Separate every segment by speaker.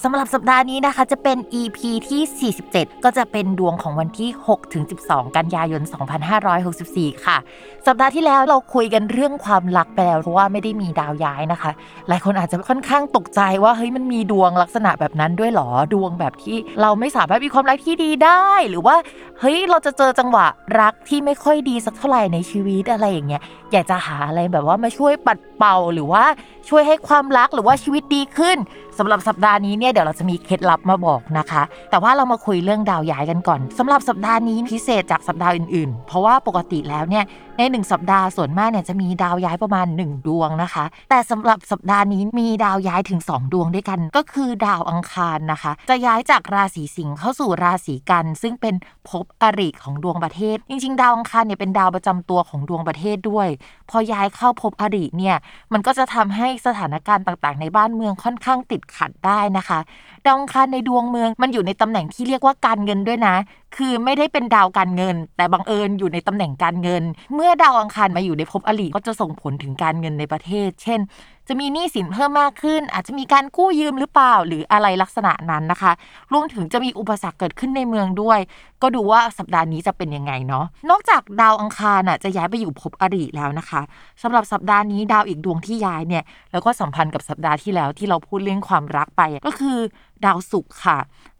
Speaker 1: สำหรับสัปดาห์นี้นะคะจะเป็น EP ที่ 47 ก็จะเป็นดวงของวันที่ 6 ถึง 12 กันยายน 2564 ค่ะ สัปดาห์ที่แล้วเราคุยกันเรื่องความรักไปแล้วเพราะว่าไม่ได้มีดาวย้ายนะคะ หลายคนอาจจะค่อนข้างตกใจว่าเฮ้ยมันมีดวงลักษณะแบบนั้นด้วยหรอ ดวงแบบที่เราไม่สามารถมีความรักที่ดีได้ หรือว่าเฮ้ยเราจะเจอจังหวะรักที่ไม่ค่อยดีสักเท่าไหร่ในชีวิตอะไรอย่างเงี้ย อยากจะหาอะไรแบบว่ามาช่วยปัดเป่าหรือว่าช่วยให้ความรักหรือว่าชีวิตดีขึ้นสำหรับสัปดาห์นี้เนี่ยเดี๋ยวเราจะมีเคล็ดลับมาบอกนะคะ แต่ว่าเรามาคุยเรื่องดาวย้ายกันก่อนสำหรับสัปดาห์นี้พิเศษจากสัปดาห์อื่นๆ เพราะว่าปกติแล้วเนี่ยในหนึ่งสัปดาห์ส่วนมากเนี่ยจะมีดาวย้ายประมาณ 1 ดวงนะคะ แต่สำหรับสัปดาห์นี้มีดาวย้ายถึง 2 ดวงด้วยกัน ก็คือดาวอังคารนะคะ จะย้ายจากราศีสิงห์เข้าสู่ราศีกัน ซึ่งเป็นภพอริของดวงประเทศ จริง ๆ ดาวอังคารเนี่ยเป็นดาวประจำตัวของดวงประเทศด้วย พอย้ายเข้าภพอริเนี่ยมันก็จะทำให้สถานการณ์ต่างๆ ในบ้านเมืองค่อนข้างติดขัดได้นะคะ ดาวอังคารในดวงเมืองมันอยู่ในตำแหน่งที่เรียกว่าการเงินด้วยนะ คือไม่ได้เป็นดาวการเงิน แต่บังเอิญอยู่ในตำแหน่งการเงิน เมื่อดาวอังคารมาอยู่ในภพอริก็จะส่งผลถึงการเงินในประเทศ เช่น จะมีหนี้สินเพิ่มมากขึ้น อาจจะมีการกู้ยืมหรือเปล่า หรืออะไรลักษณะนั้นนะคะรวมถึงจะมีอุปสรรคเกิดขึ้นในเมืองด้วย ก็ดูว่าสัปดาห์นี้จะเป็นยังไงเนาะนอกจากดาวอังคารน่ะจะย้ายไปอยู่ภพอริแล้วนะคะสำหรับสัปดาห์นี้ดาวอีกดวงที่ย้ายเนี่ยแล้วก็สัมพันธ์กับสัปดาห์ที่แล้วที่เราพูดเรื่องความรักไปก็คือดาวศุกร์ค่ะ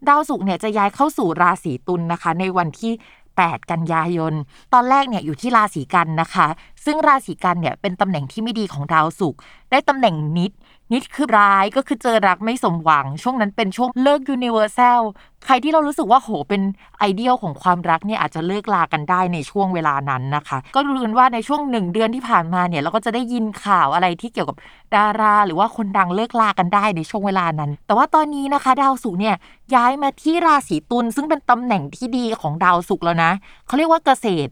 Speaker 1: ดาวศุกร์เนี่ยจะย้ายเข้าสู่ราศีตุลนนะคะ ในวันที่ 8 กันยายน ตอนแรกเนี่ยอยู่ที่ราศีกันย์นะคะ ซึ่งราศีกันย์เนี่ยเป็นตำแหน่งที่ไม่ดีของดาวศุกร์ได้ตำแหน่งนิจ นิจคือร้ายก็คือเจอรักไม่สมหวัง ช่วงนั้นเป็นช่วงเลิก universalใครที่เรารู้สึกว่าโหเป็นไอเดียลของความรักเนี่ยอาจจะเลิกลากันได้ในช่วงเวลานั้นนะคะ ก็รู้กันว่าในช่วงหนึ่งเดือนที่ผ่านมาเนี่ยเราก็จะได้ยินข่าวอะไรที่เกี่ยวกับดารา หรือว่าคนดังเลิกลากันได้ในช่วงเวลานั้น แต่ว่าตอนนี้นะคะ ดาวศุกร์เนี่ยย้ายมาที่ราศีตุลซึ่งเป็นตำแหน่งที่ดีของดาวศุกร์แล้วนะเขาเรียกว่าเกษตร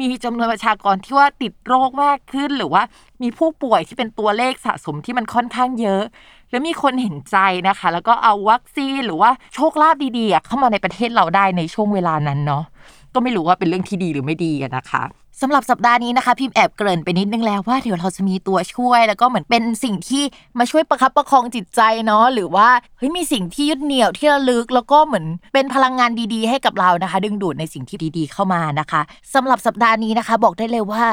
Speaker 1: มีจำนวนประชากรที่ว่าติดโรคมากขึ้น หรือว่ามีผู้ป่วยที่เป็นตัวเลขสะสมที่มันค่อนข้างเยอะ แล้วมีคนเห็นใจนะคะ แล้วก็เอาวัคซีนหรือว่าโชคลาภดีๆเข้ามาในประเทศเราได้ในช่วงเวลานั้นเนาะก็ไม่รู้ว่าเป็นเรื่องที่ดีหรือไม่ดีนะคะสำหรับสัปดาห์นี้นะคะ พิมพ์แอบเกริ่นไปนิดนึงแล้วว่าเดี๋ยวเราจะมีตัวช่วย แล้วก็เหมือนเป็นสิ่งที่มาช่วยประคับประคองจิตใจเนาะหรือว่าเฮ้ยมีสิ่งที่ยึดเหนี่ยวที่ระลึก แล้วก็เหมือนเป็นพลังงานดีๆ ให้กับเรานะคะ ดึงดูดในสิ่งที่ดีๆเข้ามานะคะสำหรับสัปดาห์นี้นะคะ บอกได้เลยว่า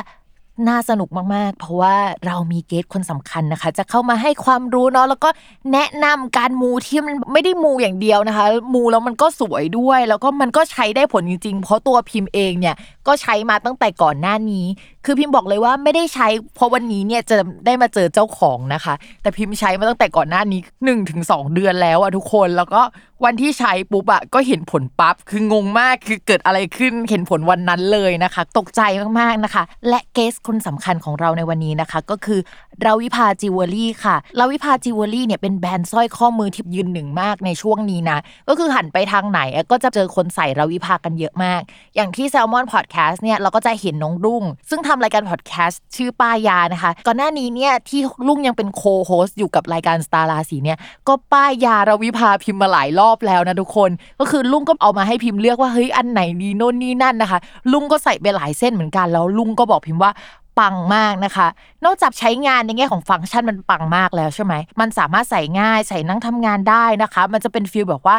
Speaker 1: น่าสนุกมากๆ เพราะว่าเรามีเกสคนสำคัญนะคะ จะเข้ามาให้ความรู้เนาะแล้วก็แนะนำการมูที่มันไม่ได้มูอย่างเดียวนะคะ มูแล้วมันก็สวยด้วย แล้วก็มันก็ใช้ได้ผลจริงๆ เพราะตัวพิมพ์เองเนี่ยก็ใช้มาตั้งแต่ก่อนหน้านี้ คือพิมพ์บอกเลยว่าไม่ได้ใช้เพราะวันนี้เนี่ยจะได้มาเจอเจ้าของนะคะ แต่พิมพ์ใช้มาตั้งแต่ก่อนหน้านี้1นถึงสเดือนแล้วอะทุกคนแล้วก็วันที่ใช้ปุ๊บอะก็เห็นผลปั๊บคืองงมากคือเกิดอะไรขึ้นเห็นผลวันนั้นเลยนะคะ ตกใจมากๆนะคะ และ guest คนสำคัญของเราในวันนี้นะคะ ก็คือ Ravipa Jewelry ค่ะ Ravipa Jewelry เนี่ยเป็นแบรนด์สร้อยข้อมือที่ยืนหนึ่งมากในช่วงนี้นะ ก็คือหันไปทางไหนก็จะเจอคนใส่ Ravipa กันเยอะมาก อย่างที่ Salmon Podcast เนี่ยเราก็จะเห็นน้องรุ่ง ซึ่งทำรายการพอดแคสต์ชื่อป้ายยานะคะ ก่อนหน้านี้เนี่ยที่รุ่งยังเป็น co-host อยู่กับรายการสตาร์ราศีเนี่ยก็ป้ายยา Ravipa พิมพ์มาหลายรอบแล้วนะทุกคน ก็คือรุ่งก็เอามาให้พิมพ์เลือกว่าเฮ้ยอันไหนดีโน่นนี่นั่นนะคะ รุ่งก็ใส่ไปหลายเส้นเหมือนกันแล้วรุ่งก็บอกพิมพ์ว่า ปังมากนะคะ นอกจากใช้งานในแง่ของฟังก์ชันมันปังมากแล้วใช่ไหม มันสามารถใส่ง่ายใส่นั่งทำงานได้นะคะ มันจะเป็น feel แบบว่า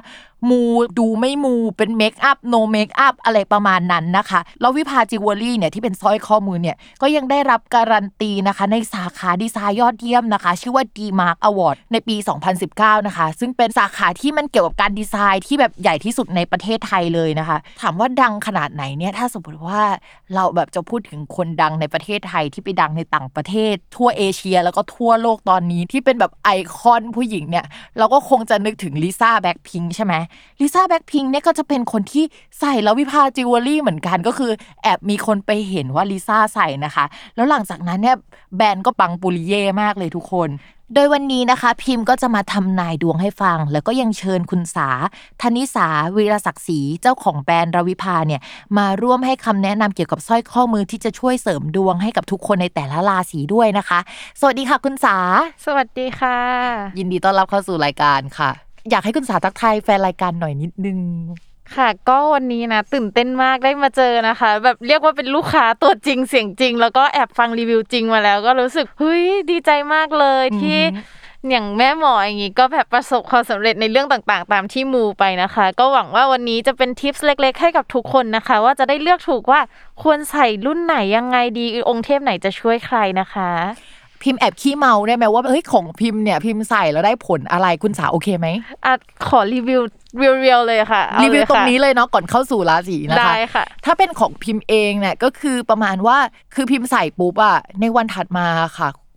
Speaker 1: มูดูไม่มูเป็น makeup no makeup อะไรประมาณนั้นนะคะ Ravipa Jewelry เนี่ยที่เป็นสร้อยข้อมือเนี่ยก็ยังได้รับการันตีนะคะในสาขาดีไซน์ยอดเยี่ยมนะคะ ชื่อว่า DEmark Award ในปี 2019 นะคะ ซึ่งเป็นสาขาที่มันเกี่ยวกับการดีไซน์ที่แบบใหญ่ที่สุดในประเทศไทยเลยนะคะ ถามว่าดังขนาดไหนเนี่ยถ้าสมมติว่าเราแบบจะพูดถึงคนดังในประเทศไทยที่ไปดังในต่างประเทศ ทั่วเอเชียแล้วก็ทั่วโลกตอนนี้ที่เป็นแบบไอคอนผู้หญิงเนี่ยเราก็คงจะนึกถึงลิซ่าแบ็คพิงใช่ไหมลิซ่าแบ็คพิงเนี่ยก็จะเป็นคนที่ใส่ Ravipa Jewelry เหมือนกันก็คือ แอบมีคนไปเห็นว่าลิซ่าใส่นะคะ แล้วหลังจากนั้นเนี่ยแบรนด์ก็ปังปุริเย่มากเลยทุกคนโดยวันนี้นะคะพิมพ์ก็จะมาทำนายดวงให้ฟัง แล้วก็ยังเชิญคุณสาธนิสาวีรศักดิ์ศรีเจ้าของแบรนด์ราวิภาเนี่ยมาร่วมให้คำแนะนำเกี่ยวกับสร้อยข้อมือที่จะช่วยเสริมดวงให้กับทุกคนในแต่ละราศีด้วยนะคะ สวัสดีค่ะคุณสา
Speaker 2: สวัสดีค่ะ
Speaker 1: ยินดีต้อนรับเข้าสู่รายการค่ะ อยากให้คุณสาทักทายแฟนรายการหน่อยนิดนึง
Speaker 2: ค่ะ ก็วันนี้นะตื่นเต้นมากได้มาเจอนะคะ แบบเรียกว่าเป็นลูกค้าตัวจริงเสียงจริง แล้วก็แอบฟังรีวิวจริงมาแล้ว ก็รู้สึกเฮ้ยดีใจมากเลยที่
Speaker 1: อือฮึ
Speaker 2: อย่างแม่หมออย่างงี้ก็แบบประสบความสำเร็จในเรื่องต่างๆ ตามที่มูไปนะคะ ก็หวังว่าวันนี้จะเป็นทิปส์เล็ก ๆ ให้กับทุกคนนะคะ ว่าจะได้เลือกถูกว่าควรใส่รุ่นไหนยังไงดีองค์เทพไหนจะช่วยใครนะคะ
Speaker 1: พิมพ์แอบขี้เมาได้ไหมว่าเฮ้ยของพิมพ์เนี่ยพิมพ์ใส่แล้วได้ผลอะไรคุณสาโอเคไหม
Speaker 2: อะขอรีวิวเรียวๆเลยค่ะเอา
Speaker 1: รีวิว
Speaker 2: เลย
Speaker 1: ตรง
Speaker 2: ค่ะ
Speaker 1: นี้เลยเนาะก่อนเข้าสู่ราศีนะคะ
Speaker 2: ได้ค่ะ
Speaker 1: ถ้าเป็นของพิมพ์เองเนี่ยก็คือประมาณว่าคือพิมพ์ใส่ปุ๊บอะในวันถัดมาค่ะ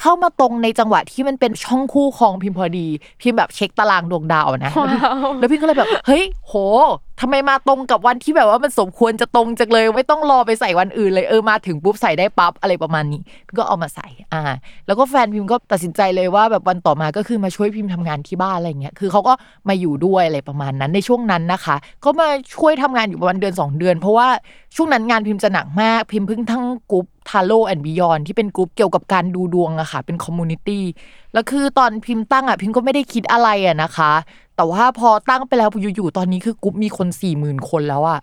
Speaker 1: เข้ามาตรงในจังหวะที่มันเป็นช่องคู่ครองพิมพ์พอดี พิมพ์แบบเช็คตารางดวงดาวนะ
Speaker 2: ว้าว
Speaker 1: แล้วพี่ก็เลยแบบ เฮ้ย โหทำไมมาตรงกับวันที่แบบว่ามันสมควรจะตรงจังเลย ไม่ต้องรอไปใส่วันอื่นเลยเออมาถึงปุ๊บใส่ได้ปั๊บอะไรประมาณนี้ก็เอามาใส่อ่า แล้วก็แฟนพิมพ์ก็ตัดสินใจเลยว่าแบบวันต่อมาก็คือมาช่วยพิมพ์ทำงานที่บ้านอะไรเงี้ยคือเขาก็มาอยู่ด้วยอะไรประมาณนั้นในช่วงนั้นนะคะ ก็มาช่วยทำงานอยู่ประมาณเดือนสองเดือน เพราะว่าช่วงนั้นงานพิมพ์จะหนักมากพิมพ์เพิ่งทั้งกลุ่ม Tarot and Beyond ที่เป็นกลุ่มเกี่ยวกับการดูดวงอะค่ะ เป็น community แล้วคือตอนพิมพ์ตั้งอะพิมพ์ก็ไม่ได้คิดอะไรอะนะคะ แต่ว่าพอตั้งไปแล้วอยู่ๆตอนนี้คือกลุ่มมีคนสี่หมื่นคนแล้วอะ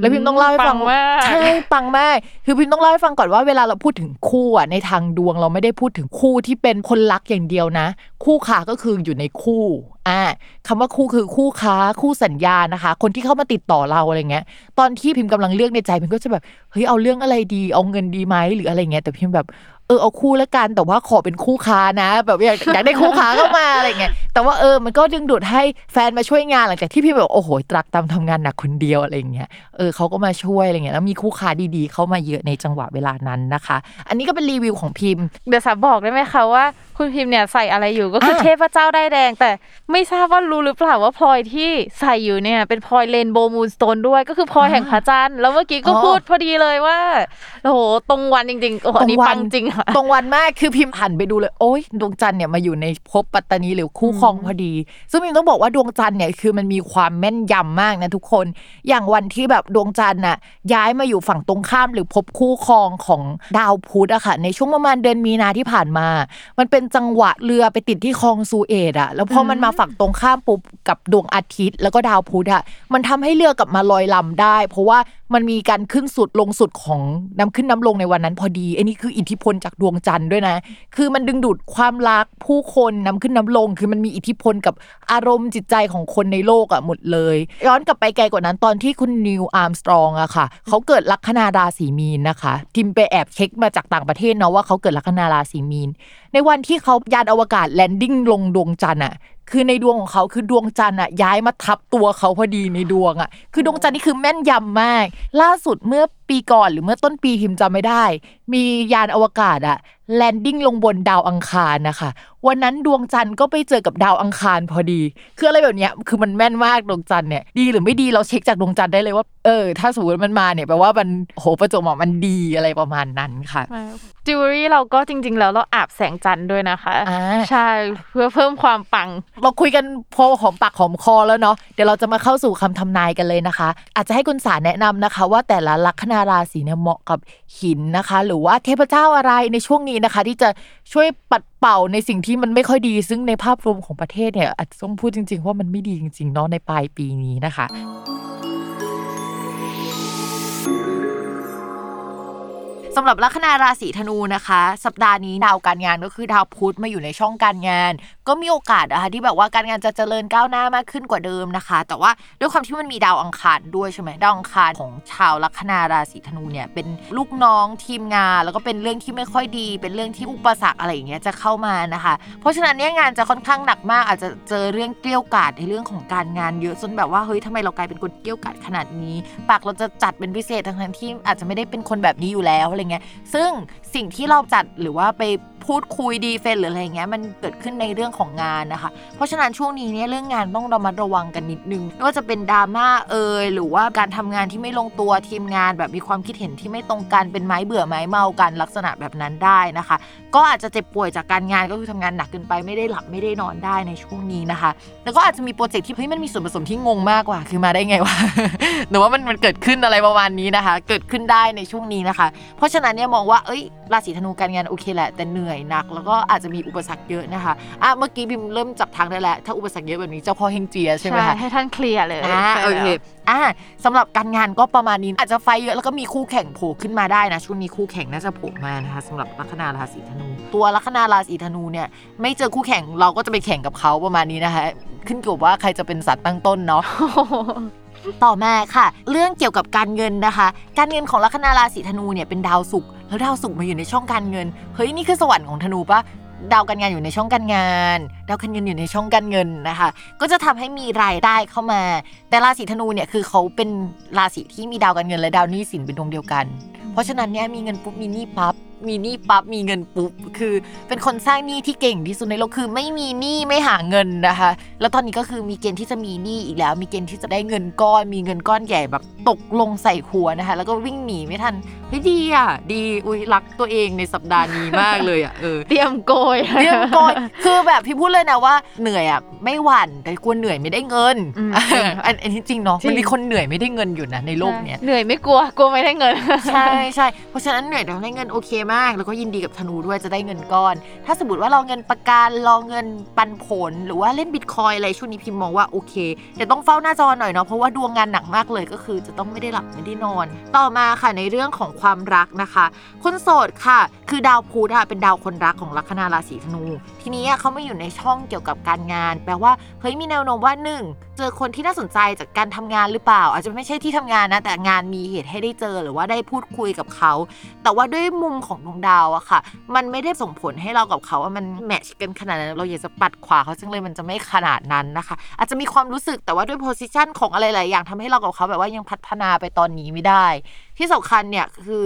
Speaker 1: แล้วพิมพ์ต้องเล่าให้ฟัง
Speaker 2: ปังมาก
Speaker 1: ใช่ปังมากคือพิมพ์ต้องเล่าให้ฟังก่อนว่าเวลาเราพูดถึงคู่อะในทางดวงเราไม่ได้พูดถึงคู่ที่เป็นคนรักอย่างเดียวนะ คู่ค้าก็คืออยู่ในคู่อ่าคำว่าคู่คือคู่ค้าคู่สัญญานะคะ คนที่เข้ามาติดต่อเราอะไรเงี้ย ตอนที่พิมพ์กำลังเลือกในใจพิมพ์ก็จะแบบเฮ้ยเอาเรื่องอะไรดี เอาเงินดีไหมหรืออะไรเงี้ยแต่พิมพ์แบบ เออเอาคู่แล้วกันแต่ว่าขอเป็นคู่ค้านะ แบบอยากอยากได้คู่ค้าเข้ามาอะไรเงี้ยแต่ว่าเออมันก็ดึงดูดให้แฟนมาช่วยงานหลังจากที่พิมพ์แบบโอ้โหตรักตามทำงานหนักคนเดียวอะไรเงี้ยเออเขาก็มาช่วยอะไรเงี้ยแล้วมีคู่ค้าดีๆ เข้ามาเยอะในจังหวะเวลานั้นนะคะ อันนี้ก็เป็นรีวิวของพิมพ์
Speaker 2: เดี๋ยวสาบอกได้ไหมคะว่าคุณพิมพ์เนี่ยใส่อะไรอยู่ก็คือ
Speaker 1: อะ
Speaker 2: เทพเจ้าได้ายแดง แต่ไม่ทราบว่ารู้หรือเปล่าว่าพลอยที่ใส่อยู่เนี่ยเป็นพลอยเรนโบว์มูนสโตนด้วยก็คือพลอยแห่งพระจันทร์แล้วเมื่อกี้ก็
Speaker 1: อ๋อ
Speaker 2: พูดพอดีเลยว่าโอ้โหตรงวันจริงๆโอ้โหอันนี้ปังจริงค่ะ
Speaker 1: ตรงวันมากคือพิมพ์หันไปดูเลย โอ๊ยดวงจันทร์เนี่ยมาอยู่ในภพปัตตานีหรือคู่ครองพอดี ซึ่งพิมต้องบอกว่าดวงจันทร์เนี่ยคือมันมีความแม่นยำมากนะทุกคน อย่างวันที่แบบดวงจันทร์น่ะย้ายมาอยู่ฝั่งตรงข้ามหรือภพคู่ครองของดาวพุธอะค่ะ ในช่วงประมาณเดือนมีนาที่ผ่านมา มันเป็นจังหวะเรือไปติดที่คลองซูเอตอะแล้วพอมันมาฝั่งตรงข้ามปุ๊บกับดวงอาทิตย์ แล้วก็ดาวพุธอะมันทำให้เรือกลับมาลอยลำได้ เพราะว่ามันมีการขึ้นสุดลงสุดของน้ำขึ้นน้ำลงในวันนั้นพอดีไอ้นี่คืออิทธิพลจากดวงจันทร์ด้วยนะ คือมันดึงดูดความรักผู้คนน้ำขึ้นน้ำลง คือมันมีอิทธิพลกับอารมณ์จิตใจของคนในโลกอะหมดเลย ย้อนกลับไปไกลกว่านั้นตอนที่คุณนีลอาร์มสตรองอะค่ะเขาเกิดลัคนาราศีมีนนะคะ พิมไปแอบเช็คมาจากต่างประเทศเนาะว่าเขาเกิดลัคนาราศีมีน ในวันที่เขายานอวกาศ landing ลงดวงจันทร์อะคือในดวงของเขาคือดวงจันทร์อะย้ายมาทับตัวเขาพอดีในดวงอะคือดวงจันทร์นี่คือแม่นยำมาก ล่าสุดเมื่อปีก่อนหรือเมื่อต้นปีพิมจำไม่ได้ มียานอวกาศอะ landing ลงบนดาวอังคารนะคะ วันนั้นดวงจันทร์ก็ไปเจอกับดาวอังคารพอดี คืออะไรแบบเนี้ยคือมันแม่นมากดวงจันทร์เนี่ยดีหรือไม่ดีเราเช็คจากดวงจันทร์ได้เลยว่าเออถ้าสมมติมันมาเนี่ยแปลว่ามันโหประจวบเหมาะมันดีอะไรประมาณนั้นค่ะ
Speaker 2: จิวเวลรี่เราก็จริง ๆ แล้วเราอาบแสงจันทร์ด้วยนะคะ
Speaker 1: อ่า
Speaker 2: ใช่เพื่อเพิ่มความปัง
Speaker 1: เราคุยกันพอหอมปากหอมคอแล้วเนาะเดี๋ยวเราจะมาเข้าสู่คำทำนายกันเลยนะคะ อาจจะให้คุณสารแนะนำนะคะ ว่าแต่ละลัคนาราศีเนี่ยเหมาะกับหินนะคะ หรือว่าเทพเจ้าอะไรในช่วงนี้นะคะ ที่จะช่วยปัดเป่าในสิ่งที่มันไม่ค่อยดี ซึ่งในภาพรวมของประเทศเนี่ยอาจจะต้องพูดจริง ๆ ว่ามันไม่ดีจริงๆเนาะในปลายปีนี้นะคะ สำหรับลัคนาราศีธนูนะคะ สัปดาห์นี้ดาวการงานก็คือดาวพุธมาอยู่ในช่องการงาน ก็มีโอกาสนะคะที่แบบว่าการงานจะเจริญก้าวหน้ามากขึ้นกว่าเดิมนะคะ แต่ว่าด้วยความที่มันมีดาวอังคารด้วยใช่ไหมดาวอังคารของชาวลัคนาราศีธนูเนี่ยเป็นลูกน้องทีมงาน แล้วก็เป็นเรื่องที่ไม่ค่อยดี เป็นเรื่องที่อุปสรรคอะไรอย่างเงี้ยจะเข้ามานะคะ เพราะฉะนั้นเนี่ยงานจะค่อนข้างหนักมาก อาจจะเจอเรื่องเกลี้ยวกราดในเรื่องของการงานเยอะจนแบบว่าเฮ้ยทำไมเรากลายเป็นคนเกลี้ยวกราดขนาดนี้ ปากเราจะจัดเป็นพิเศษทั้งที่อาจจะไม่ได้เป็นคนแบบนี้อยู่แล้วอะไรเงี้ยซึ่งสิ่งที่เราจัดหรือว่าไป พูดคุยดีเฟนหรืออะไรเงี้ยมันเกิดขึ้นในเรื่องของงานนะคะ เพราะฉะนั้นช่วงนี้เนี่ยเรื่องงานต้องระมัดระวังกันนิดนึงไม่ว่าจะเป็นดราม่าเอยหรือว่าการทำงานที่ไม่ลงตัวทีมงาน แบบมีความคิดเห็นที่ไม่ตรงกันเป็นไม้เบื่อไม้เมากันลักษณะแบบนั้นได้นะคะ ก็อาจจะเจ็บป่วยจากการงานก็คือทำงานหนักเกินไปไม่ได้หลับไม่ได้นอนได้ในช่วงนี้นะคะ แล้วก็อาจจะมีโปรเจกต์ที่เฮ้ยมันมีส่วนผสมที่งงมากกว่าคือมาได้ไงวะหรือว่ามันมันเกิดขึ้นอะไรประมาณนี้นะคะ เกิดขึ้นได้ในช่วงนี้นะคะ เพราะฉะนั้นเนี่ยมองว่าเอ้ยราศีธนูการงานโอเคแหละแต่เหนื่อยหนัก แล้วก็อาจจะมีอุปสรรคเยอะนะคะอะเมื่อกี้พิมเริ่มจับทางได้แล้วถ้าอุปสรรคเยอะแบบนี้เจ้าพ่อเห้งเจียใช่ไหมคะ
Speaker 2: ให้ท่านเคลียร์เลย
Speaker 1: อ่า
Speaker 2: ใช่
Speaker 1: โอเค
Speaker 2: แล้ว
Speaker 1: อ่าสำหรับการงานก็ประมาณนี้อาจจะไฟเยอะแล้วก็มีคู่แข่งโผล่ขึ้นมาได้นะช่วงนี้คู่แข่งน่าจะโผล่มานะคะสำหรับลัคนาราศีธนู ตัวลัคนาราศีธนูเนี่ยไม่เจอคู่แข่งเราก็จะไปแข่งกับเขาประมาณนี้นะคะขึ้นกับว่าใครจะเป็นสัตว์ตั้งต้นเนาะต่อมาค่ะ เรื่องเกี่ยวกับการเงินนะคะ การเงินของลัคนาราศีธนูเนี่ยเป็นดาวศุกร์ แล้วดาวสุกมาอยู่ในช่องการเงิน เฮ้ยนี่คือสวรรค์ของธนูปะดาวการงานอยู่ในช่องการงาน ดาวการเงินอยู่ในช่องการเงินนะคะ ก็จะทำให้มีรายได้เข้ามา แต่ราศีธนูเนี่ยคือเขาเป็นราศีที่มีดาวการเงินและดาวหนี้สินเป็นดวงเดียวกัน เพราะฉะนั้นเนี่ยมีเงินปุ๊บมีหนี้ปั๊บมีหนี้ปั๊บมีเงินปุ๊บคือ เป็นคนสร้างหนี้ที่เก่งที่สุดในโลกคือไม่มีหนี้ไม่หาเงินนะคะ แล้วตอนนี้ก็คือมีเกณฑ์ที่จะมีหนี้อีกแล้ว มีเกณฑ์ที่จะได้เงินก้อนมีเงินก้อนใหญ่แบบตกลงใส่หัวนะคะ แล้วก็วิ่งหนีไม่ทันเฮ้ยดีอะดีอุ้ยรักตัวเองในสัปดาห์นี้มากเลยอะเออ
Speaker 2: เตรียมโกย
Speaker 1: เรื่องโกยคือแบบพี่พูดเลยนะว่าเหนื่อยอะไม่หวั่นแต่กลัวเหนื่อยไม่ได้เงิน
Speaker 2: อืม
Speaker 1: อันอันนี้จริงเนาะ
Speaker 2: จริง
Speaker 1: มันมีคนเหนื่อยไม่ได้เงินอยู่นะในโลกเนี้ย
Speaker 2: เหนื่อยไม่กลัวกลัวไม่ได้เงิน
Speaker 1: ใช่ใช่เพราะฉะนั้นเหนื่อยแต่ได้เงินโอเคมาก แล้วก็ยินดีกับธนูด้วยจะได้เงินก้อน ถ้าสมมติว่าเราเงินประกันรอเงินปันผล หรือว่าเล่นบิตคอยอะไรช่วงนี้พิมพ์มองว่าโอเคแต่ต้องเฝ้าหน้าจอหน่อยเนาะเพราะว่าดวงงานหนักมากเลยก็คือ จะต้องไม่ได้หลับไม่ได้นอน ต่อมาค่ะในเรื่องของความรักนะคะ คนโสดค่ะ คือดาวพุธอะเป็นดาวคนรักของลัคนาราศีธนู ทีนี้เขาไม่อยู่ในช่องเกี่ยวกับการงาน แปลว่าเฮ้ยมีแนวโน้มว่าหนึ่งเจอคนที่น่าสนใจจากการทำงานหรือเปล่า อาจจะไม่ใช่ที่ทำงานนะแต่งานมีเหตุให้ได้เจอหรือว่าได้พูดคุยกับเขา แต่ว่าด้วยมุมของดวงดาวอะค่ะ มันไม่ได้ส่งผลให้เรากับเขาว่ามันแมทช์กันขนาดนั้นเราอยากจะปัดขวาเขาจังเลยมันจะไม่ขนาดนั้นนะคะ อาจจะมีความรู้สึกแต่ว่าด้วยโพสิชันของอะไรหลายอย่างทำให้เรากับเขาแบบว่ายังพัฒนาไปตอนนี้ไม่ได้ ที่สำคัญเนี่ยคือ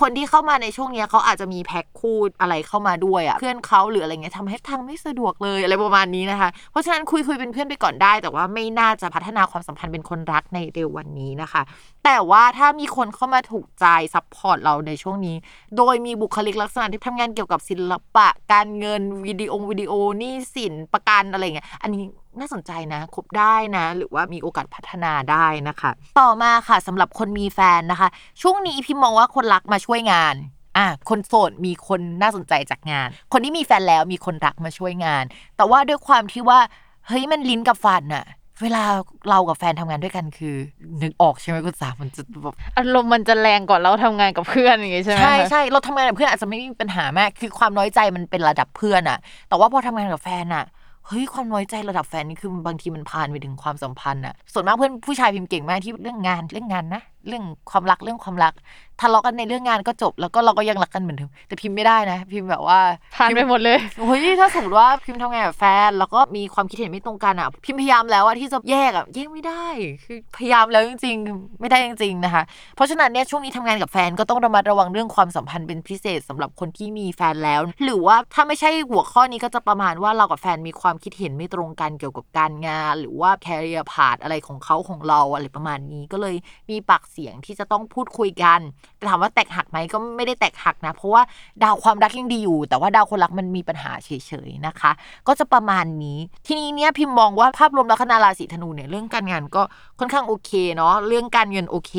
Speaker 1: คนที่เข้ามาในช่วงเนี้ยเขาอาจจะมีแพ็คคู่อะไรเข้ามาด้วยอะเพื่อนเขาหรืออะไรเงี้ยทำให้ทางไม่สะดวกเลยอะไรประมาณนี้นะคะ เพราะฉะนั้นคุยคุยเป็นเพื่อนไปก่อนได้ แต่ว่าไม่น่าจะพัฒนาความสัมพันธ์เป็นคนรักในเร็ววันนี้นะคะ แต่ว่าถ้ามีคนเข้ามาถูกใจ support เราในช่วงนี้ โดยมีบุคลิกลักษณะที่ทำงานเกี่ยวกับศิลปะ การเงินวิดีโอวิดีโอนี่สินประกันอะไรเงี้ยอันนี้ น่าสนใจนะคบได้นะ หรือว่ามีโอกาสพัฒนาได้นะคะ ต่อมาค่ะสำหรับคนมีแฟนนะคะ ช่วงนี้พี่มองว่าคนรักมาช่วยงานอะคนโสดมีคนน่าสนใจจากงาน คนที่มีแฟนแล้วมีคนรักมาช่วยงาน แต่ว่าด้วยความที่ว่าเฮ้ยมันลิ้นกับฟันอะเวลาเรากับแฟนทำงานด้วยกันคือ นึกออกใช่ไหมคุณสามันจะแบบ
Speaker 2: อารมณ์มันจะแรงกว่าเราทำงานกับเพื่อนอย่างงี้ใช่ไหม
Speaker 1: ใช่
Speaker 2: คะ
Speaker 1: ใช่เราทำงานกับเพื่อนอาจจะไม่มีปัญหามาก คือความน้อยใจมันเป็นระดับเพื่อนอะแต่ว่าพอทำงานกับแฟนอะ เฮ้ยความน้อยใจระดับแฟนนี่คือบางทีมันพานไปถึงความสัมพันธ์อะส่วนมากเพื่อนผู้ชายพิมพ์เก่งมากที่เรื่องงานเรื่องงานนะเรื่องความรักเรื่องความรักทะเลาะกันในเรื่องงานก็จบ แล้วก็เราก็ยังรักกันเหมือนเดิมแต่พิมพ์ไม่ได้นะ พิมพ์แบบว่า
Speaker 2: ผ่านไปหมดเลย
Speaker 1: โอ้ยถ้าสมมติว่าพิมพ์ทำงานกับแฟน แล้วก็มีความคิดเห็นไม่ตรงกันอะ พิมพ์พยายามแล้วว่าที่จะแยกอะแยกไม่ได้คือพยายามแล้วจริงๆ ไม่ได้จริงๆนะคะ เพราะฉะนั้นเนี่ยช่วงนี้ทำงานกับแฟนก็ต้องระมัดระวังเรื่องความสัมพันธ์เป็นพิเศษสำหรับคนที่มีแฟนแล้ว หรือว่าถ้าไม่ใช่หัวข้อนี้ก็จะประมาณว่าเรากับแฟนมีความคิดเห็นไม่ตรงกันเกี่ยวกับการงาน หรือว่าแคริเอร์พาธอะไรของเขาของเราอะไรประมาณนี้ก็เลยมีปากเสียงที่จะต้องพูดคุยกัน แต่ถามว่าแตกหักไหมก็ไม่ได้แตกหักนะ เพราะว่าดาวความรักยังดีอยู่ แต่ว่าดาวคนรักมันมีปัญหาเฉยๆนะคะ ก็จะประมาณนี้ ทีนี้เนี่ยพิมพ์มองว่าภาพรวมลัคนาราศีธนูเนี่ยเรื่องการงานก็ค่อนข้างโอเคเนาะเรื่องการเงินโอเค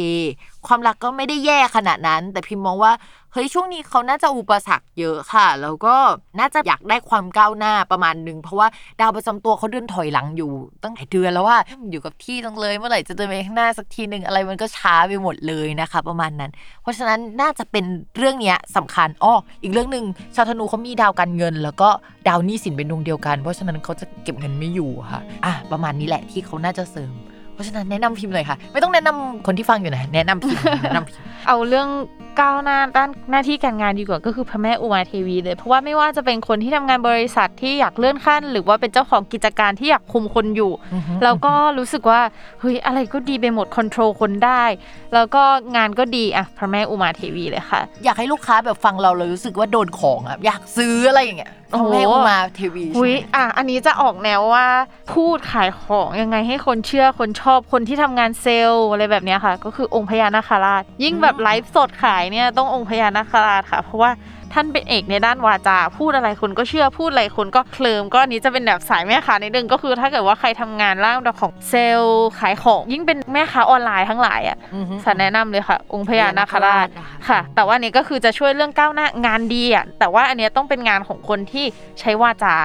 Speaker 1: ความรักก็ไม่ได้แย่ขนาดนั้น แต่พิมพ์มองว่าเฮ้ยช่วงนี้เขาน่าจะอุปสรรคเยอะค่ะ แล้วก็น่าจะอยากได้ความก้าวหน้าประมาณหนึ่งเพราะว่าดาวประจำตัวเขาเดินถอยหลังอยู่ตั้งหลายเดือนแล้วว่าอยู่กับที่จังเลยเมื่อไหร่จะเดินไปข้างหน้าสักทีหนึ่งอะไรมันก็ช้าไปหมดเลยนะคะ ประมาณนั้น เพราะฉะนั้นน่าจะเป็นเรื่องนี้ยสำคัญอ้ออีกเรื่องหนึ่งชาวธนูเขามีดาวการเงิน แล้วก็ดาวหนี้สินเป็นดวงเดียวกัน เพราะฉะนั้นเขาจะเก็บเงินไม่อยู่ค่ะอะประมาณนี้แหละที่เขาน่าจะเสริม ราะฉะนั้นแนะนำพิมพ์เลยค่ะ ไม่ต้องแนะนำคนที่ฟังอยู่นะแนะนำพิมพ์แนะนำพิมพ์
Speaker 2: เอาเรื่องก้าวหน้าด้านหน้าที่การงานดีกว่าก็คือพระแม่อุมาเทวีเลย เพราะว่าไม่ว่าจะเป็นคนที่ทำงานบริษัทที่อยากเลื่อนขั้น หรือว่าเป็นเจ้าของกิจการที่อยากคุมคนอยู่ แล้วก็รู้สึกว่าเฮ้ยอะไรก็ดีไปหมด control คนได้ แล้วก็งานก็ดีอะพระแม่อุมาเทวีเลยค่ะ
Speaker 1: อยากให้ลูกค้าแบบฟังเราเรารู้สึกว่าโดนของอะอยากซื้ออะไรอย่างเงี้ย
Speaker 2: โอ้โห
Speaker 1: แม่อุมาเทวีใช่
Speaker 2: หุย
Speaker 1: ไหม
Speaker 2: อะอันนี้จะออกแนวว่าพูดขายของยังไงให้คนเชื่อคนชอบคนที่ทำงานเซลล์อะไรแบบเนี้ยค่ะ ก็คือองค์พญานาคราช ยิ่งแบบไลฟ์สดขายเนี่ยต้ององค์พญานาคราชค่ะ เพราะว่า ท่านเป็นเอกในด้านวาจา พูดอะไรคนก็เชื่อพูดอะไรคนก็เคลิ้มก็อันนี้จะเป็นแบบสายแม่ค้าในดนึงก็คือ ถ้าเกิดว่าใครทำงานร่างของเซลล์ขายของ ยิ่งเป็นแม่ค้าออนไลน์ทั้งหลายอะ
Speaker 1: อือฮึ
Speaker 2: สาแนะนำเลยค่ะ องค์พญานาคราช
Speaker 1: พญานาคราชนะคะ
Speaker 2: ค่ะ แต่ว่าอันนี้ก็คือจะช่วยเรื่องก้าวหน้างานดีอะแต่ว่าอันเนี้ยต้องเป็นงานของคนที่ใช้วาจา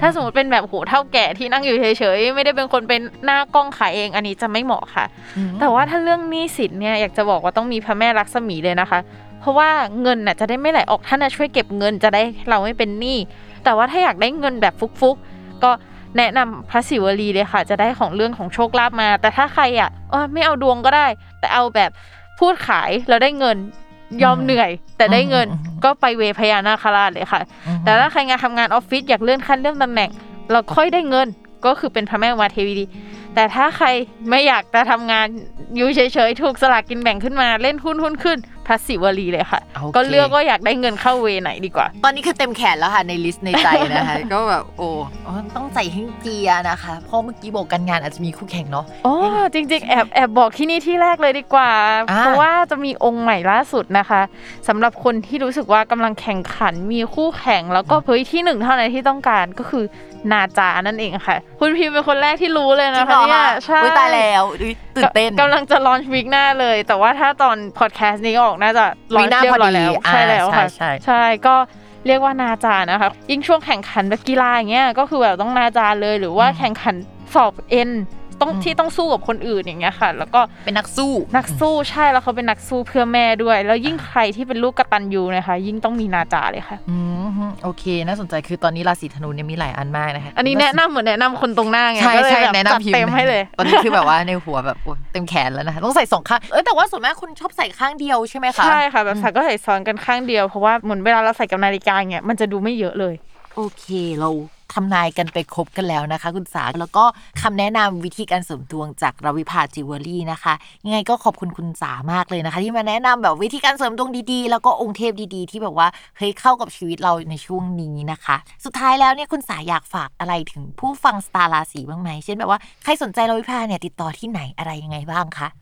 Speaker 2: ถ้าสมมติเป็นแบบโหเท่าแก่ที่นั่งอยู่เฉยๆไม่ได้เป็นคนเป็นหน้ากล้องขายเอง อันนี้จะไม่เหมาะค่ะ
Speaker 1: อืม
Speaker 2: แต่ว่าถ้าเรื่องหนี้สินเนี่ยอยากจะบอกว่าต้องมีพระแม่ลักษมีเลยนะคะ เพราะว่าเงินน่ะจะได้ไม่ไหลออกท่านจะช่วยเก็บเงินจะได้เราไม่เป็นหนี้แต่ว่าถ้าอยากได้เงินแบบฟุกๆ ก็แนะนำพระศิวลีเลยค่ะ จะได้ของเรื่องของโชคลาภมา แต่ถ้าใครอะเออไม่เอาดวงก็ได้ แต่เอาแบบพูดขายแล้วได้เงินยอมเหนื่อย แต่ได้เงินก็ไป way พญานาคราชเลยค่ะ แต่ถ้าใครงานทำงานออฟฟิศอยากเลื่อนขั้นเลื่อนตำแหน่ง เราค่อยได้เงินก็คือเป็นพระแม่อุมาเทวีดี แต่ถ้าใครไม่อยากจะทำงานอยู่เฉยๆถูกสลากกินแบ่งขึ้นมาเล่นหุ้นหุ้นขึ้น พระสีวลีเลยค่ะ
Speaker 1: โอเค
Speaker 2: ก็เลือกว่าอยากได้เงินเข้า way ไหนดีกว่า
Speaker 1: ตอนนี้คือเต็มแขนแล้วค่ะใน list ในใจนะคะ ก็แบบโอ้ต้องใจให้เกียร์นะคะ เพราะเมื่อกี้บอกการงานอาจจะมีคู่แข่งเนาะ
Speaker 2: โอ้จริงๆ แอบแอบบอกที่นี่ที่แรกเลยดีกว่า
Speaker 1: อ่า
Speaker 2: เพราะว่าจะมีองค์ใหม่ล่าสุดนะคะสำหรับคนที่รู้สึกว่ากำลังแข่งขันมีคู่แข่งแล้วก็เฮ้ยที่หนึ่งเท่านั้นที่ต้องการก็คือ นาจานั่นเองค่ะ คุณพิมพ์เป็นคนแรกที่รู้เลย
Speaker 1: จริ
Speaker 2: นะ
Speaker 1: งเหร
Speaker 2: คะ
Speaker 1: อ
Speaker 2: เนี่ย
Speaker 1: คะ
Speaker 2: ใช่
Speaker 1: อุ๊ยตายแล้วอุ๊ยตื่นเต้น
Speaker 2: กำลังจะลอนวิกหน้าเลย แต่ว่าถ้าตอนพอดแคสต์นี้ออกน่าจะลอน
Speaker 1: วีคหน้า
Speaker 2: เรียบร้อยแล้ว
Speaker 1: พอดีอ่า
Speaker 2: ใช่แล้วค่ะ
Speaker 1: ใช่ใช่
Speaker 2: ใช่ก็เรียกว่านาจานะคะยิ่งช่วงแข่งขันแบบกีฬาอย่างเงี้ยก็คือแบบต้องนาจาเลยหรือว่าแข่งขันสอบเอ็นต้องที่ต้องสู้กับคนอื่นอย่างเงี้ยค่ะ แล้วก็
Speaker 1: เป็นนักสู้
Speaker 2: นักสู้ใช่แล้วเขาเป็นนักสู้เพื่อแม่ด้วย แล้วยิ่งใครที่เป็นลูกกตัญญูนะคะ ยิ่งต้องมีนาจาเลยค่ะ
Speaker 1: อืม โอเค น่าสนใจคือตอนนี้ราศีธนูเนี่ยมีหลายอันมากนะคะ
Speaker 2: อันนี้แนะนำเหมือนแนะนำคนตรงหน้าไง
Speaker 1: ใช่
Speaker 2: ก็เลย
Speaker 1: ใช่
Speaker 2: แบบ
Speaker 1: แนะ
Speaker 2: จัด
Speaker 1: นำพิมพ์
Speaker 2: เต็มให้เลย
Speaker 1: ตอนนี้คือแบบว่าในหัวแบบโอ้เต็มแขนแล้วนะคะต้องใส่สองข้างเออแต่ว่าส่วนมากคุณชอบใส่ข้างเดียวใช่ไหมคะ
Speaker 2: ใช่ค่ะแบบใส่ก็ใส่ซ้อนกันข้างเดียวเพราะว่าเหมือนเวลาเราใส่กับนาฬิกาเนี่ยมันจะดูไม่เยอะเลย
Speaker 1: โอเคเรา ทำนายกันไปครบกันแล้วนะคะ คุณสาแล้วก็คำแนะนำวิธีการเสริมดวงจาก Ravipa Jewelry นะคะ ยังไงก็ขอบคุณคุณสามากเลยนะคะ ที่มาแนะนำแบบวิธีการเสริมดวงดีๆ แล้วก็องค์เทพดีๆ ที่แบบว่าเฮ้ยเข้ากับชีวิตเราในช่วงนี้นะคะ สุดท้ายแล้วเนี่ยคุณสาอยากฝากอะไรถึงผู้ฟังสตาร์ราศีบ้างไหมเช่นแบบว่าใครสนใจ Ravipa เนี่ยติดต่อที่ไหนอะไรยังไงบ้างคะ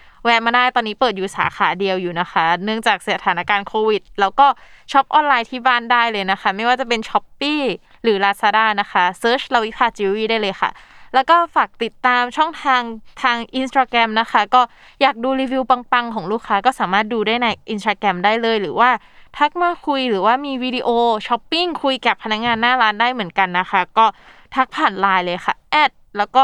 Speaker 2: แวะมาได้ตอนนี้เปิดอยู่สาขาเดียวอยู่นะคะ เนื่องจากสถานการณ์โควิด แล้วก็ shop ออนไลน์ที่บ้านได้เลยนะคะ ไม่ว่าจะเป็น Shopee หรือ Lazada นะคะ search Ravipa Jewelry ได้เลยค่ะ แล้วก็ฝากติดตามช่องทางทาง Instagram นะคะ ก็อยากดูรีวิวปังๆ ของลูกค้าก็สามารถดูได้ใน Instagram ได้เลยหรือว่าทักมาคุยหรือว่ามีวิดีโอช้อปปิ้งคุยกับพนักงานหน้าร้านได้เหมือนกันนะคะ ก็ทักผ่านไลน์เลยค่ะ add แล้วก็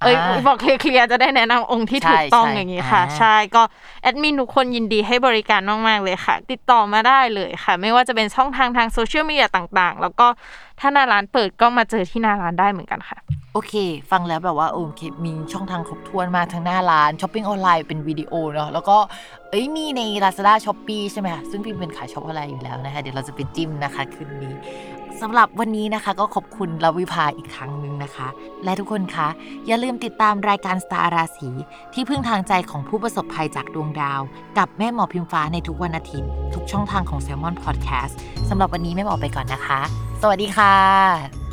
Speaker 2: เอ้ย
Speaker 1: อ่า
Speaker 2: บอกเคลียร์ๆจะได้แนะนำองค์ที่ถูกต้อง
Speaker 1: ใช่
Speaker 2: อย่างนี้ค่ะ
Speaker 1: อ่า
Speaker 2: ใช่ก็แอดมินทุกคนยินดีให้บริการมากๆเลยค่ะ ติดต่อมาได้เลยค่ะ ไม่ว่าจะเป็นช่องทางทางโซเชียลมีเดียต่างๆ แล้วก็ถ้าหน้าร้านเปิดก็มาเจอที่หน้าร้านได้เหมือนกันค่ะ
Speaker 1: โอเค ฟังแล้วแบบว่าโอเคมีช่องทางครบถ้วนมากทั้งหน้าร้านช้อปปิ้งออนไลน์เป็นวิดีโอเนาะแล้วก็เอ้ยมีใน Lazada s h o p e e ใช่ไหมคะซึ่งพี่เป็นสาย shop ออนไลน์อยู่แล้วนะคะเดี๋ยวเราจะไปจิ้มนะคะคืนนี้ สำหรับวันนี้นะคะก็ขอบคุณ Ravipa อีกครั้งหนึ่งนะคะ และทุกคนคะ อย่าลืมติดตามรายการสตาร์ราศีที่พึ่งทางใจของผู้ประสบภัยจากดวงดาว กับแม่หมอพิมฟ้าในทุกวันอาทิตย์ ทุกช่องทางของ Salmon Podcast สำหรับวันนี้แม่หมอไปก่อนนะคะ สวัสดีค่ะ